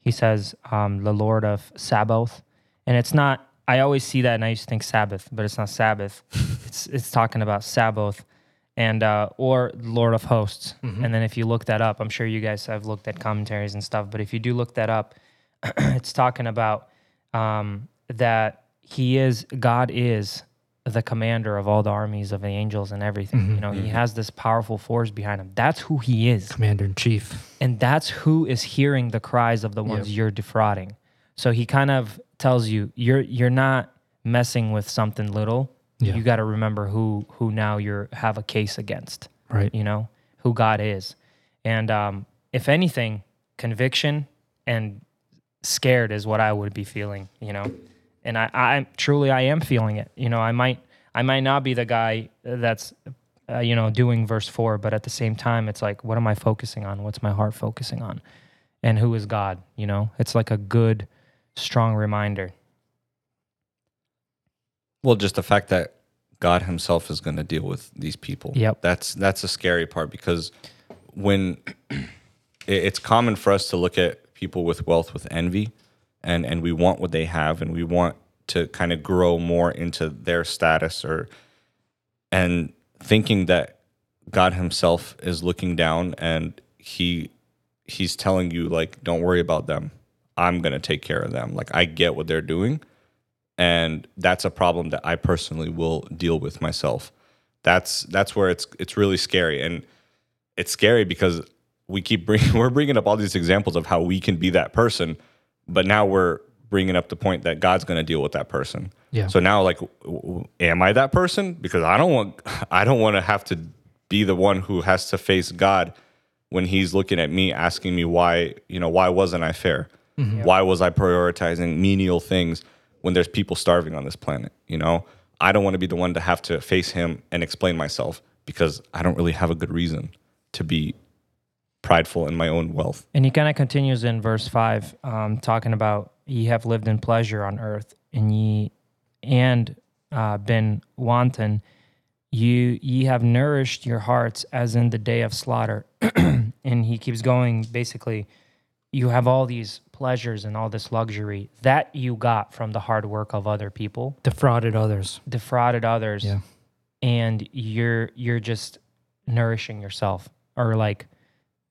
He says, um, the Lord of Sabaoth. And it's not, I always see that and I used to think Sabbath, but it's not Sabbath. it's it's talking about Sabaoth and uh, or Lord of Hosts. And then if you look that up, I'm sure you guys have looked at commentaries and stuff, but if you do look that up, it's talking about um, that he is God is the commander of all the armies of the angels and everything. You know, he has this powerful force behind him. That's who he is. Commander in chief. And that's who is hearing the cries of the ones you're defrauding. So he kind of tells you you're you're not messing with something little. Yeah. You got to remember who who now you're have a case against Right. you know who god is and um, if anything conviction and scared is what i would be feeling you know? And i i truly i am feeling it. You know i might i might not be the guy that's uh, you know doing verse 4 but at the same time it's like what am i focusing on? What's my heart focusing on? And who is god you know? It's like a good strong reminder. Well, just the fact that God Himself is going to deal with these people. Yep. That's that's a scary part because when it's common for us to look at people with wealth with envy, and and we want what they have, and we want to kind of grow more into their status, or and thinking that God Himself is looking down and He He's telling you like, don't worry about them. I'm gonna take care of them. Like I get what they're doing and that's a problem that I personally will deal with myself. That's that's where it's it's really scary, and it's scary because we keep bringing we're bringing up all these examples of how we can be that person, but now we're bringing up the point that God's going to deal with that person. Yeah. So now, like, w- w- am I that person? Because I don't want I don't want to have to be the one who has to face God when He's looking at me, asking me why you know why wasn't I fair? Mm-hmm. Why was I prioritizing menial things when there's people starving on this planet? You know, I don't want to be the one to have to face Him and explain myself because I don't really have a good reason to be prideful in my own wealth. And he kind of continues in verse five, um, talking about ye have lived in pleasure on earth, and ye and uh, been wanton. You ye have nourished your hearts as in the day of slaughter. and he keeps going. Basically, you have all these pleasures and all this luxury that you got from the hard work of other people, Defrauded others. defrauded others, Yeah. and you're you're just nourishing yourself or like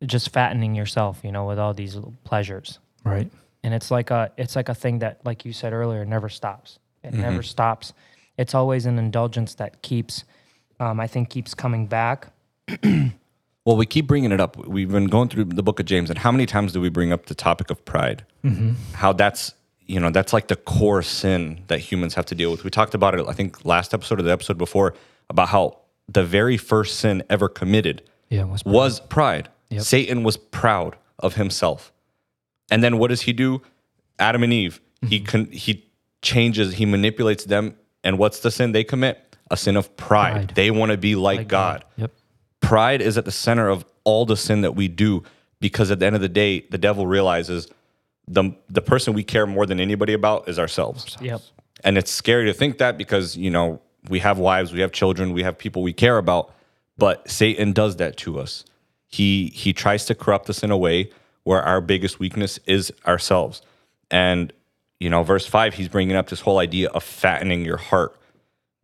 just fattening yourself, you know, with all these pleasures. Right. And it's like a it's like a thing that, like you said earlier, never stops. It never stops. It's always an indulgence that keeps, um, I think, keeps coming back. Well, we keep bringing it up. We've been going through the book of James, and how many times do we bring up the topic of pride? How that's you know that's like the core sin that humans have to deal with. We talked about it, I think, last episode or the episode before about how the very first sin ever committed Yeah. Was was pride. Satan was proud of himself, and then what does he do? Adam and Eve. He mm-hmm. con- he changes. He manipulates them, and what's the sin they commit? A sin of pride. Pride. They want to be like, God Yep. pride is at the center of all the sin that we do because at the end of the day the devil realizes the the person we care more than anybody about is ourselves Yep. and it's scary to think that because you know we have wives we have children we have people we care about but satan does that to us he he tries to corrupt us in a way where our biggest weakness is ourselves. And, you know, verse five, he's bringing up this whole idea of fattening your heart.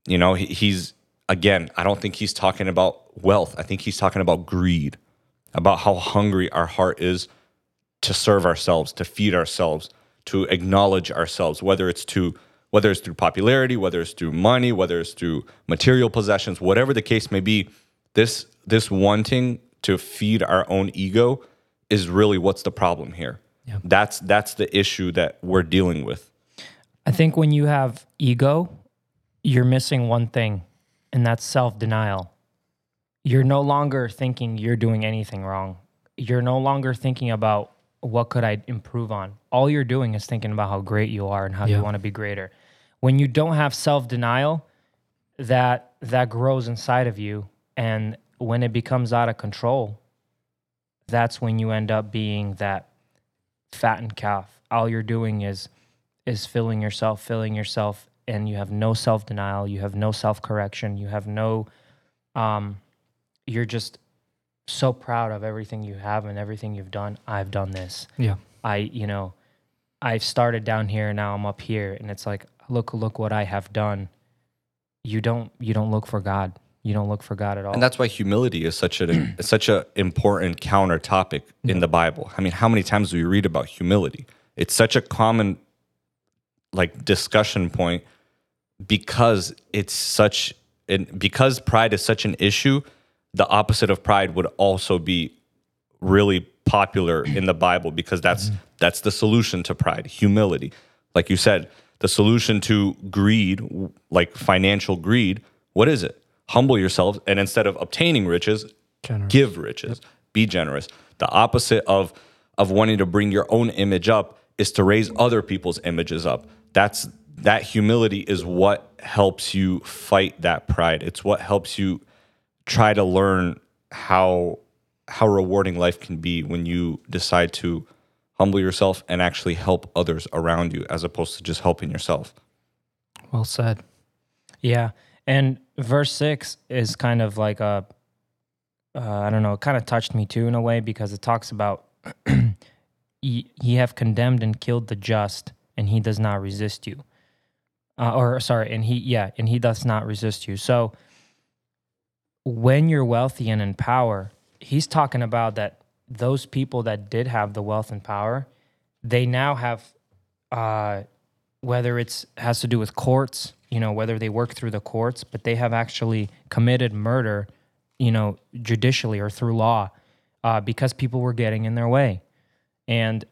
You know, he, he's, again, I don't think he's talking about wealth. I think he's talking about greed, about how hungry our heart is to serve ourselves, to feed ourselves, to acknowledge ourselves, whether it's to whether it's through popularity, whether it's through money, whether it's through material possessions, whatever the case may be, this this wanting to feed our own ego is really what's the problem here. Yeah. That's that's the issue that we're dealing with. I think when you have ego, you're missing one thing, and that's self denial. You're no longer thinking you're doing anything wrong. You're no longer thinking about what could I improve on. All you're doing is thinking about how great you are and how Yeah. you want to be greater. When you don't have self denial, that that grows inside of you, and when it becomes out of control, that's when you end up being that fattened calf. All you're doing is is filling yourself, filling yourself, and you have no self denial, you have no self correction, you have no, um, you're just so proud of everything you have and everything you've done. I've done this. Yeah. I, you know, I've started down here, and now I'm up here, and it's like, look, look what I have done. You don't, you don't look for God. You don't look for God at all. And that's why humility is such a such a important counter topic in the Bible. I mean, how many times do we read about humility? It's such a common like discussion point because it's such and because pride is such an issue, the opposite of pride would also be really popular in the Bible because that's mm-hmm. that's the solution to pride, humility. Like you said, the solution to greed, like financial greed, what is it? Humble yourselves and instead of obtaining riches, Generous. give riches. Be generous. The opposite of of wanting to bring your own image up is to raise other people's images up. That's that humility is what helps you fight that pride. It's what helps you try to learn how how rewarding life can be when you decide to humble yourself and actually help others around you as opposed to just helping yourself. Well said. Yeah, and verse six is kind of like a, uh, I don't know, it kind of touched me too in a way because it talks about ye, ye have condemned and killed the just, and he does not resist you. Uh, or sorry, and he yeah, and he does not resist you. So when you're wealthy and in power, he's talking about that those people that did have the wealth and power, they now have uh, whether it's has to do with courts, you know, whether they work through the courts, but they have actually committed murder, you know, judicially or through law, uh, because people were getting in their way. And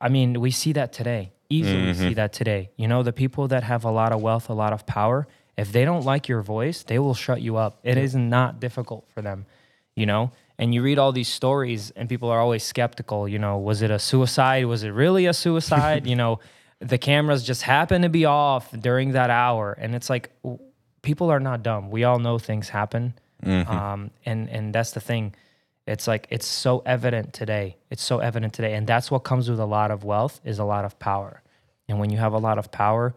I mean, we see that today. Easily see that today. You know, the people that have a lot of wealth, a lot of power, if they don't like your voice, they will shut you up. It is not difficult for them, you know? And you read all these stories, and people are always skeptical. You know, was it a suicide? Was it really a suicide? you know, the cameras just happen to be off during that hour. And it's like, people are not dumb. We all know things happen. Um, and, and that's the thing. It's like it's so evident today. It's so evident today, and that's what comes with a lot of wealth is a lot of power. And when you have a lot of power,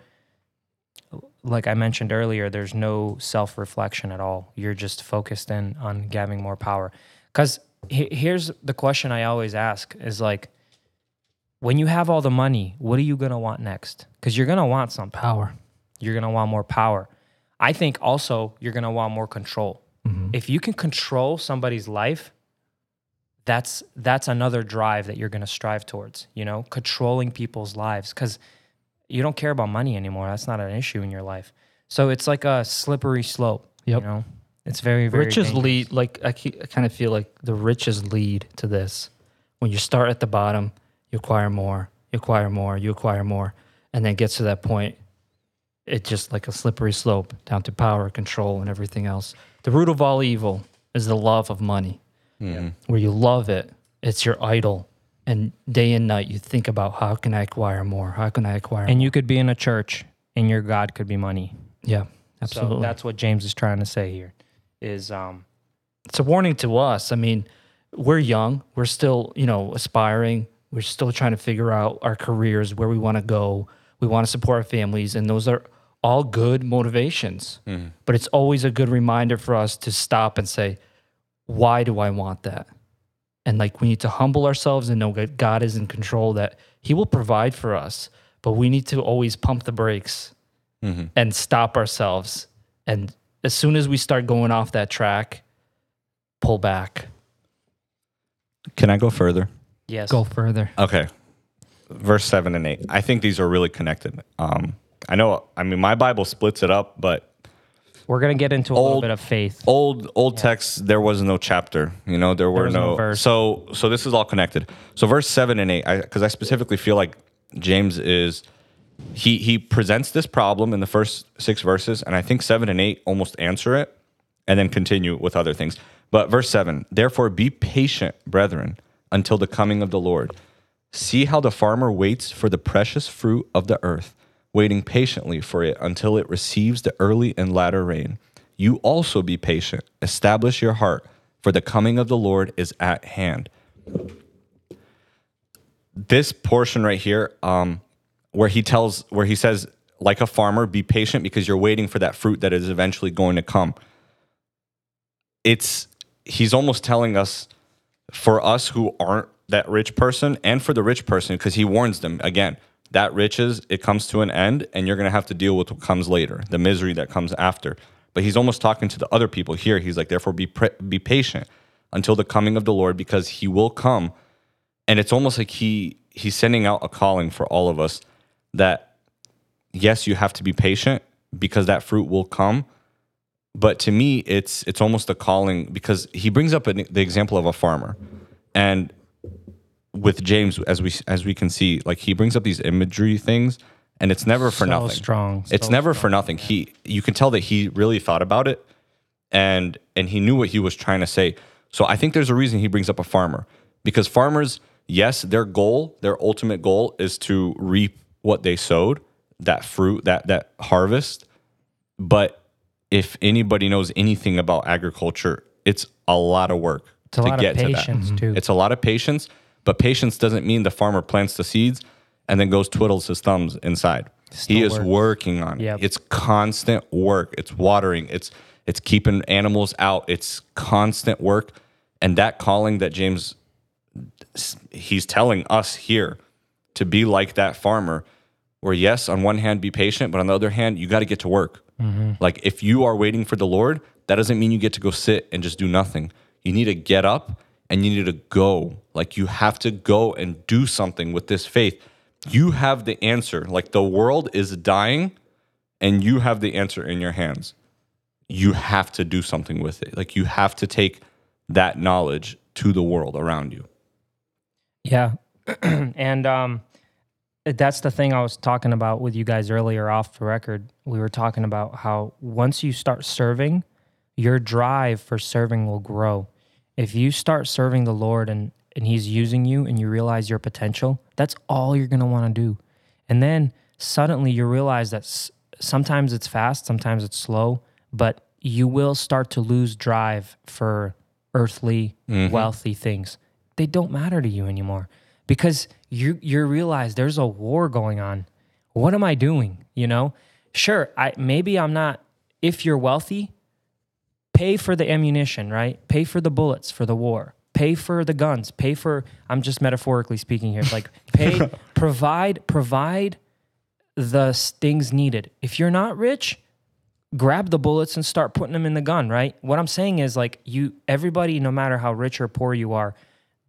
like I mentioned earlier, there's no self-reflection at all. You're just focused in on having more power. Because here's the question I always ask: is like, when you have all the money, what are you gonna want next? Because you're gonna want some Power. You're gonna want more power. I think also you're gonna want more control. Mm-hmm. If you can control somebody's life, that's that's another drive that you're going to strive towards you know controlling people's lives because you don't care about money anymore that's not an issue in your life so it's like a slippery slope Yep. you know it's very very riches dangerous. lead like I, I kind of feel like the riches lead to this when you start at the bottom you acquire more you acquire more you acquire more. And then gets to that point it's just like a slippery slope down to power control and everything else. The root of all evil is the love of money. Where you love it it's your idol. And day and night you think about how can i acquire more? How can i acquire and more? you could be in a church and your god could be money. Yeah absolutely. so that's what james is trying to say here is um it's a warning to us. I mean, we're young, we're still, you know, aspiring, we're still trying to figure out our careers, where we want to go, we want to support our families, and those are all good motivations. Mm-hmm. But it's always a good reminder for us to stop and say, why do I want that? And like we need to humble ourselves and know that God is in control, that He will provide for us. But we need to always pump the brakes mm-hmm. and stop ourselves. And as soon as we start going off that track, pull back. Can I go further? Yes. Go further. Okay. Verse 7 and 8. I think these are really connected. Um, I know, I mean, my Bible splits it up, but We're gonna get into a little bit of faith. old old texts there was no chapter you know there were was no no, verse. so so this is all connected so verse 7 and 8 because I, specifically feel like james is he he presents this problem in the first six verses and i think 7 and 8 almost answer it and then continue with other things but verse 7 therefore be patient brethren until the coming of the lord see how the farmer waits for the precious fruit of the earth waiting patiently for it until it receives the early and latter rain. You also be patient, establish your heart, for the coming of the Lord is at hand. This portion right here, um, where he tells, where he says, like a farmer, be patient because you're waiting for that fruit that is eventually going to come. It's, he's almost telling us for us who aren't that rich person and for the rich person because he warns them again that riches it comes to an end and you're going to have to deal with what comes later the misery that comes after. But he's almost talking to the other people here. He's like therefore be pre- be patient until the coming of the lord because he will come. And it's almost like he he's sending out a calling for all of us that yes you have to be patient because that fruit will come but to me it's it's almost a calling because he brings up an, the example of a farmer. And with James as we as we can see like he brings up these imagery things and it's never for So nothing. strong, it's so never for nothing. He you can tell that he really thought about it and and he knew what he was trying to say. So i think there's a reason he brings up a farmer because farmers yes their goal their ultimate goal is to reap what they sowed that fruit that that harvest. But if anybody knows anything about agriculture it's a lot of work It's a to lot get of to that patience mm-hmm. too. it's a lot of patience, but patience doesn't mean the farmer plants the seeds and then goes twiddles his thumbs inside. he Still is working on it. Yep. It's constant work. It's watering. It's it's keeping animals out. It's constant work. And that calling that James he's telling us here to be like that farmer where yes on one hand be patient but on the other hand you got to get to work like if you are waiting for the lord that doesn't mean you get to go sit and just do nothing. You need to get up and you need to go. Like you have to go and do something with this faith. You have the answer. Like the world is dying and you have the answer in your hands. You have to do something with it. Like you have to take that knowledge to the world around you. Yeah. and um that's the thing I was talking about with you guys earlier off the record. We were talking about how once you start serving, your drive for serving will grow. If you start serving the Lord and and he's using you and you realize your potential, that's all you're going to want to do. And then suddenly you realize that s- sometimes it's fast, sometimes it's slow, but you will start to lose drive for earthly, mm-hmm. wealthy things. They don't matter to you anymore because you you realize there's a war going on. What am I doing? You know, sure, I maybe I'm not. If you're wealthy, pay for the ammunition, right? Pay for the bullets for the war. Pay for the guns. Pay for. I'm just metaphorically speaking here. Like pay, provide, provide the things needed. If you're not rich, grab the bullets and start putting them in the gun, right? What I'm saying is like you everybody no matter how rich or poor you are,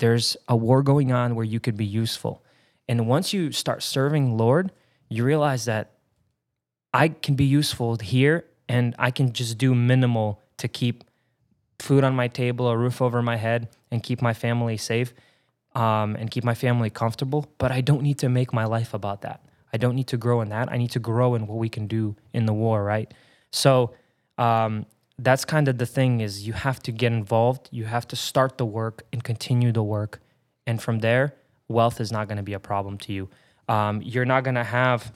there's a war going on where you could be useful. And once you start serving Lord, you realize that I can be useful here and I can just do minimal to keep food on my table, a roof over my head, and keep my family safe um, and keep my family comfortable. But I don't need to make my life about that. I don't need to grow in that. I need to grow in what we can do in the war, right? So um, that's kind of the thing is you have to get involved. You have to start the work and continue the work. And from there, wealth is not going to be a problem to you. Um, you're not going to have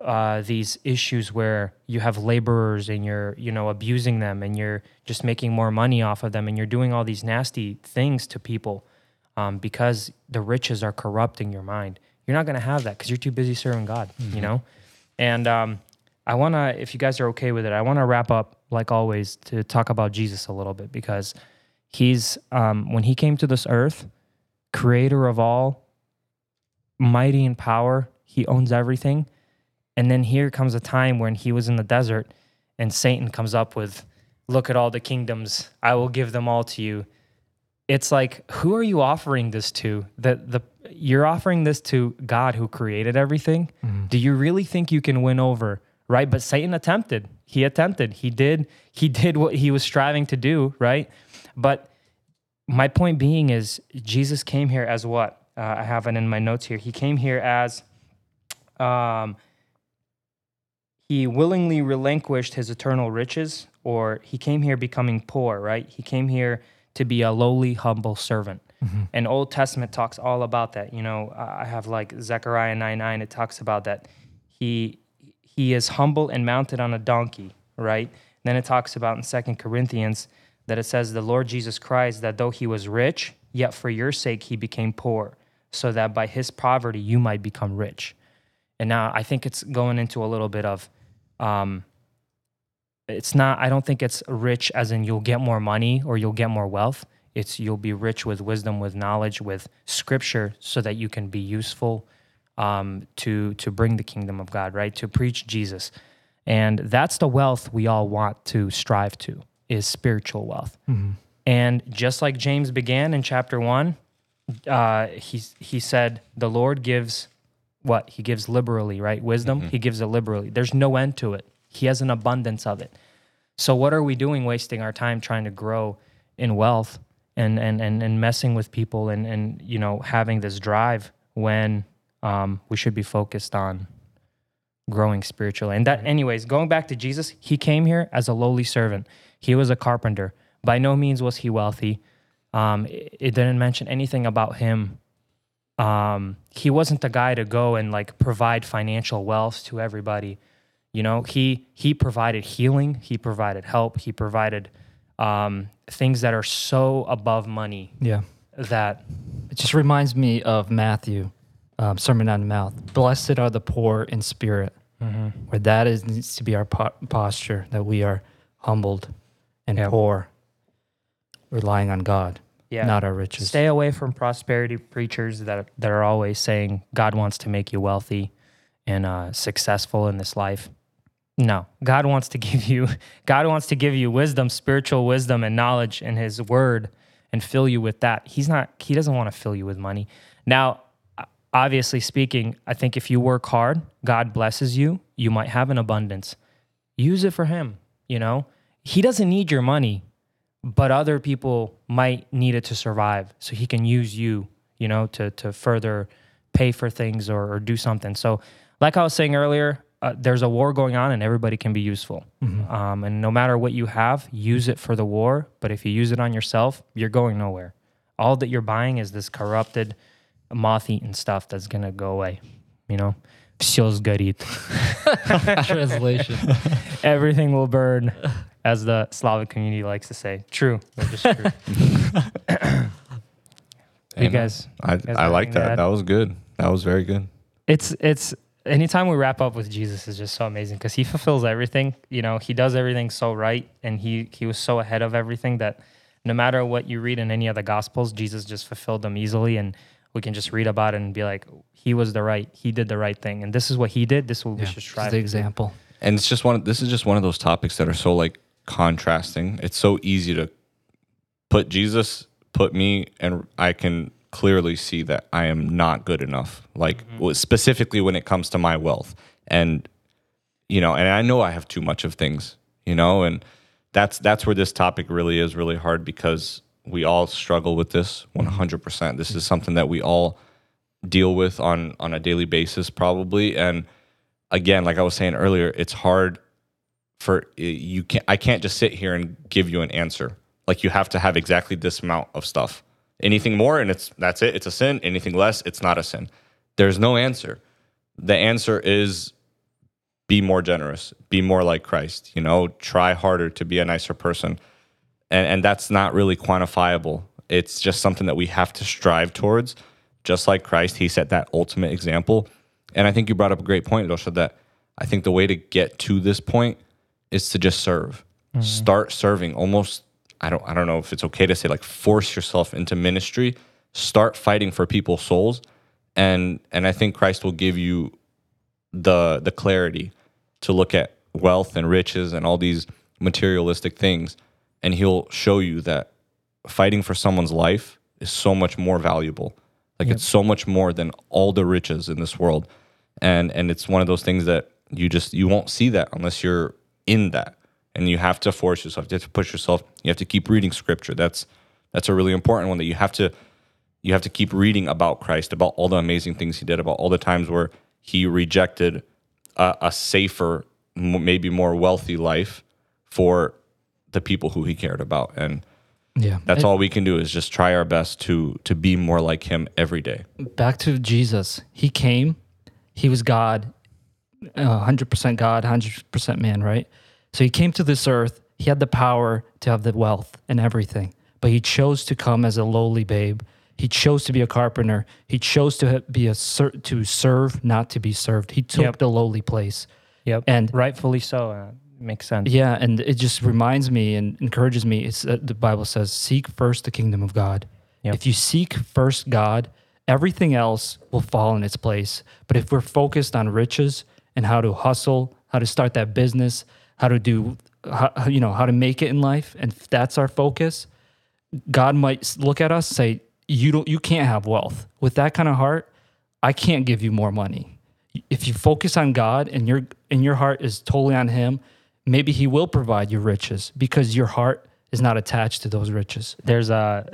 uh, these issues where you have laborers and you're you know abusing them and you're just making more money off of them and you're doing all these nasty things to people um, because the riches are corrupting your mind you're not going to have that because you're too busy serving god you know and um, i want to if you guys are okay with it i want to wrap up like always to talk about jesus a little bit because He's um, when he came to this earth, creator of all, mighty in power. He owns everything. And then here comes a time when he was in the desert, and Satan comes up with, "Look at all the kingdoms. I will give them all to you." It's like, who are you offering this to? That the you're offering this to God who created everything. Do you really think you can win over? Right? But Satan attempted. He attempted. He did. He did what he was striving to do. Right? But my point being is Jesus came here as what? Uh, I have it in my notes here. He came here as um, he willingly relinquished his eternal riches, or he came here becoming poor, right? He came here to be a lowly, humble servant. And Old Testament talks all about that. You know, I I have like Zechariah 9 9, it talks about that he he is humble and mounted on a donkey, right? Then it talks about in Second Corinthians that it says the Lord Jesus Christ that though he was rich, yet for your sake he became poor, so that by his poverty you might become rich. And now I think it's going into a little bit of um it's not I don't think it's rich as in you'll get more money or you'll get more wealth. It's you'll be rich with wisdom, with knowledge, with scripture so that you can be useful um, to to bring the kingdom of God, right? To preach Jesus. And that's the wealth we all want to strive to is spiritual wealth. And just like James began in chapter one, uh, he he said the Lord gives what he gives liberally, right? Wisdom, he gives it liberally. There's no end to it. He has an abundance of it. So what are we doing wasting our time trying to grow in wealth and and and, and messing with people and and you know having this drive when um, we should be focused on growing spiritually. And that anyways, going back to Jesus, he came here as a lowly servant. He was a carpenter. By no means was he wealthy. Um, it, it didn't mention anything about him um, he wasn't the guy to go and like provide financial wealth to everybody. You know, he he provided healing, he provided help, he provided um, things that are so above money Yeah. that It just reminds me of Matthew, um, Sermon on the Mount. Blessed are the poor in spirit, where that is needs to be our po- posture, that we are humbled and Yeah. poor, relying on God, yeah, not our riches. stay away from prosperity preachers that that are always saying God wants to make you wealthy and uh, successful in this life. No, God wants to give you God wants to give you wisdom, spiritual wisdom and knowledge in his word and fill you with that. He's not he doesn't want to fill you with money. Now, obviously speaking, I think if you work hard, God blesses you, you might have an abundance. Use it for him, you know? He doesn't need your money, but other people might need it to survive. So he can use you, you know, to to further pay for things or, or do something. So, like I was saying earlier, uh, there's a war going on, and everybody can be useful. Um, and no matter what you have, use it for the war. But if you use it on yourself, you're going nowhere. All that you're buying is this corrupted, moth-eaten stuff that's gonna go away. You know, все сгорит. Translation. Everything will burn, as the Slavic community likes to say. True, but just true. you Amen. guys, I, guys I got like anything to that. add? That was good. That was very good. it's it's anytime we wrap up with Jesus is just so amazing because he fulfills everything. You know, he does everything so right, and he he was so ahead of everything that no matter what you read in any of the gospels, Jesus just fulfilled them easily, and we can just read about it and be like, he was the right, he did the right thing, and this is what he did. This is what we should this strive. the to do. example. And it's just one. This is just one of those topics that are so like contrasting. It's so easy to put Jesus, put me, and I can clearly see that I am not good enough. Like mm-hmm. w- specifically when it comes to my wealth, and you know, and I know I have too much of things. You know, and that's that's where this topic really is really hard because we all struggle with this 100%. This is something that we all deal with on on a daily basis probably. And again like I was saying earlier it's hard for you can't I can't just sit here and give you an answer. Like you have to have exactly this amount of stuff. Anything more and it's that's it. It's a sin. Anything less it's not a sin. There's no answer. The answer is be more generous. Be more like Christ. You know try harder to be a nicer person and and that's not really quantifiable. It's just something that we have to strive towards. Just like Christ, he set that ultimate example. And I think you brought up a great point, Dosha, that I think the way to get to this point is to just serve. Mm-hmm. Start serving almost I don't I don't know if it's okay to say like force yourself into ministry, start fighting for people's souls and and I think Christ will give you the the clarity to look at wealth and riches and all these materialistic things and he'll show you that fighting for someone's life is so much more valuable. Like it's so much more than all the riches in this world. And and it's one of those things that you just you won't see that unless you're in that. And you have to force yourself you have to push yourself you have to keep reading scripture. That's that's a really important one that you have to you have to keep reading about Christ, about all the amazing things he did, about all the times where he rejected a, a safer, maybe more wealthy life for the people who he cared about. And Yeah. that's And all we can do is just try our best to to be more like him every day. back to Jesus. He came, he was God, uh, 100% God, 100% man, right? So he came to this earth. He had the power to have the wealth and everything, but he chose to come as a lowly babe. He chose to be a carpenter. He chose to be a ser- to serve, not to be served. He took Yep. the lowly place. Yep. And- rightfully so. Makes sense. Yeah, and it just reminds me and encourages me. It's uh, the Bible says, "Seek first the kingdom of God." Yep. If you seek first God, everything else will fall in its place. But if we're focused on riches and how to hustle, how to start that business, how to do, how, you know, how to make it in life, and that's our focus, God might look at us and say, "You don't, you can't have wealth with that kind of heart. I can't give you more money." If you focus on God and your and your heart is totally on Him, maybe He will provide you riches because your heart is not attached to those riches. There's a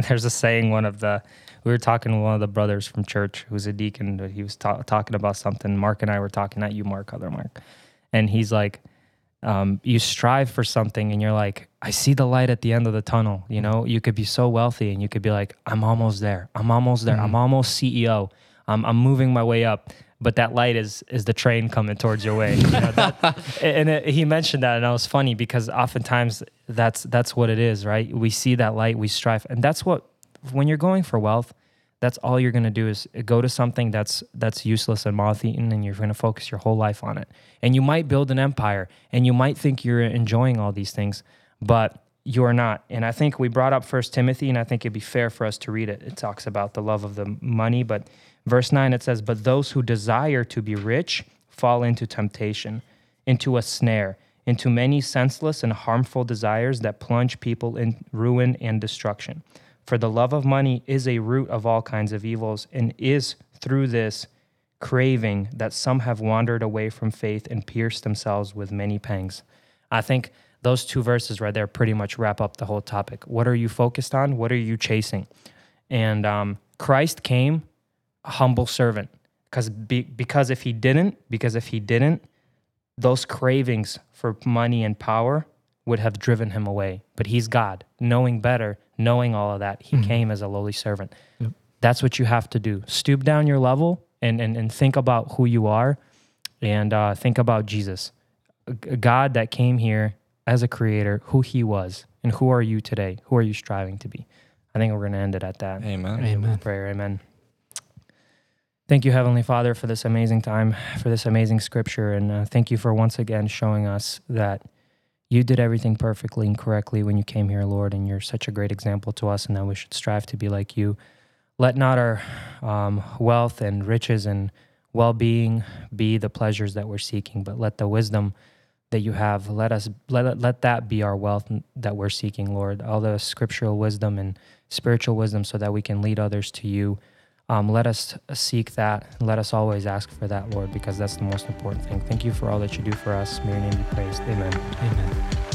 there's a saying. One of the we were talking to one of the brothers from church who's a deacon. but He was ta- talking about something. Mark and I were talking at you, Mark, other Mark, and he's like, um, you strive for something, and you're like, I see the light at the end of the tunnel. You know, you could be so wealthy, and you could be like, I'm almost there. I'm almost there. I'm almost CEO. I'm I'm moving my way up. But that light is is the train coming towards your way. You know, that, and it, he mentioned that, and it was funny because oftentimes that's that's what it is, right? We see that light, we strive, and that's what when you're going for wealth, that's all you're going to do is go to something that's that's useless and moth-eaten, and you're going to focus your whole life on it. And you might build an empire, and you might think you're enjoying all these things, but you are not. And I think we brought up First Timothy, and I think it'd be fair for us to read it. It talks about the love of the money, but verse nine it says, "But those who desire to be rich fall into temptation, into a snare." Into many senseless and harmful desires that plunge people in ruin and destruction. For the love of money is a root of all kinds of evils, and is through this craving that some have wandered away from faith and pierced themselves with many pangs. I think those two verses right there pretty much wrap up the whole topic. What are you focused on? What are you chasing? And um, Christ came humble servant because be, because if he didn't, because if he didn't, those cravings for money and power would have driven him away. But he's God, knowing better, knowing all of that. He came as a lowly servant. That's what you have to do. Stoop down your level and, and, and think about who you are and uh, think about Jesus, a a God that came here as a creator, who he was, and who are you today? Who are you striving to be? I think we're going to end it at that. Amen. Amen. Prayer, amen. Thank you, Heavenly Father, for this amazing time, for this amazing scripture. And uh, thank you for once again showing us that you did everything perfectly and correctly when you came here, Lord. And you're such a great example to us, and that we should strive to be like you. Let not our um, wealth and riches and well being be the pleasures that we're seeking, but let the wisdom that you have let us let, let that be our wealth that we're seeking lord all the scriptural wisdom and spiritual wisdom so that we can lead others to you um, let us seek that. Let us always ask for that lord because that's the most important thing. Thank you for all that you do for us. May your name be praised amen. Amen.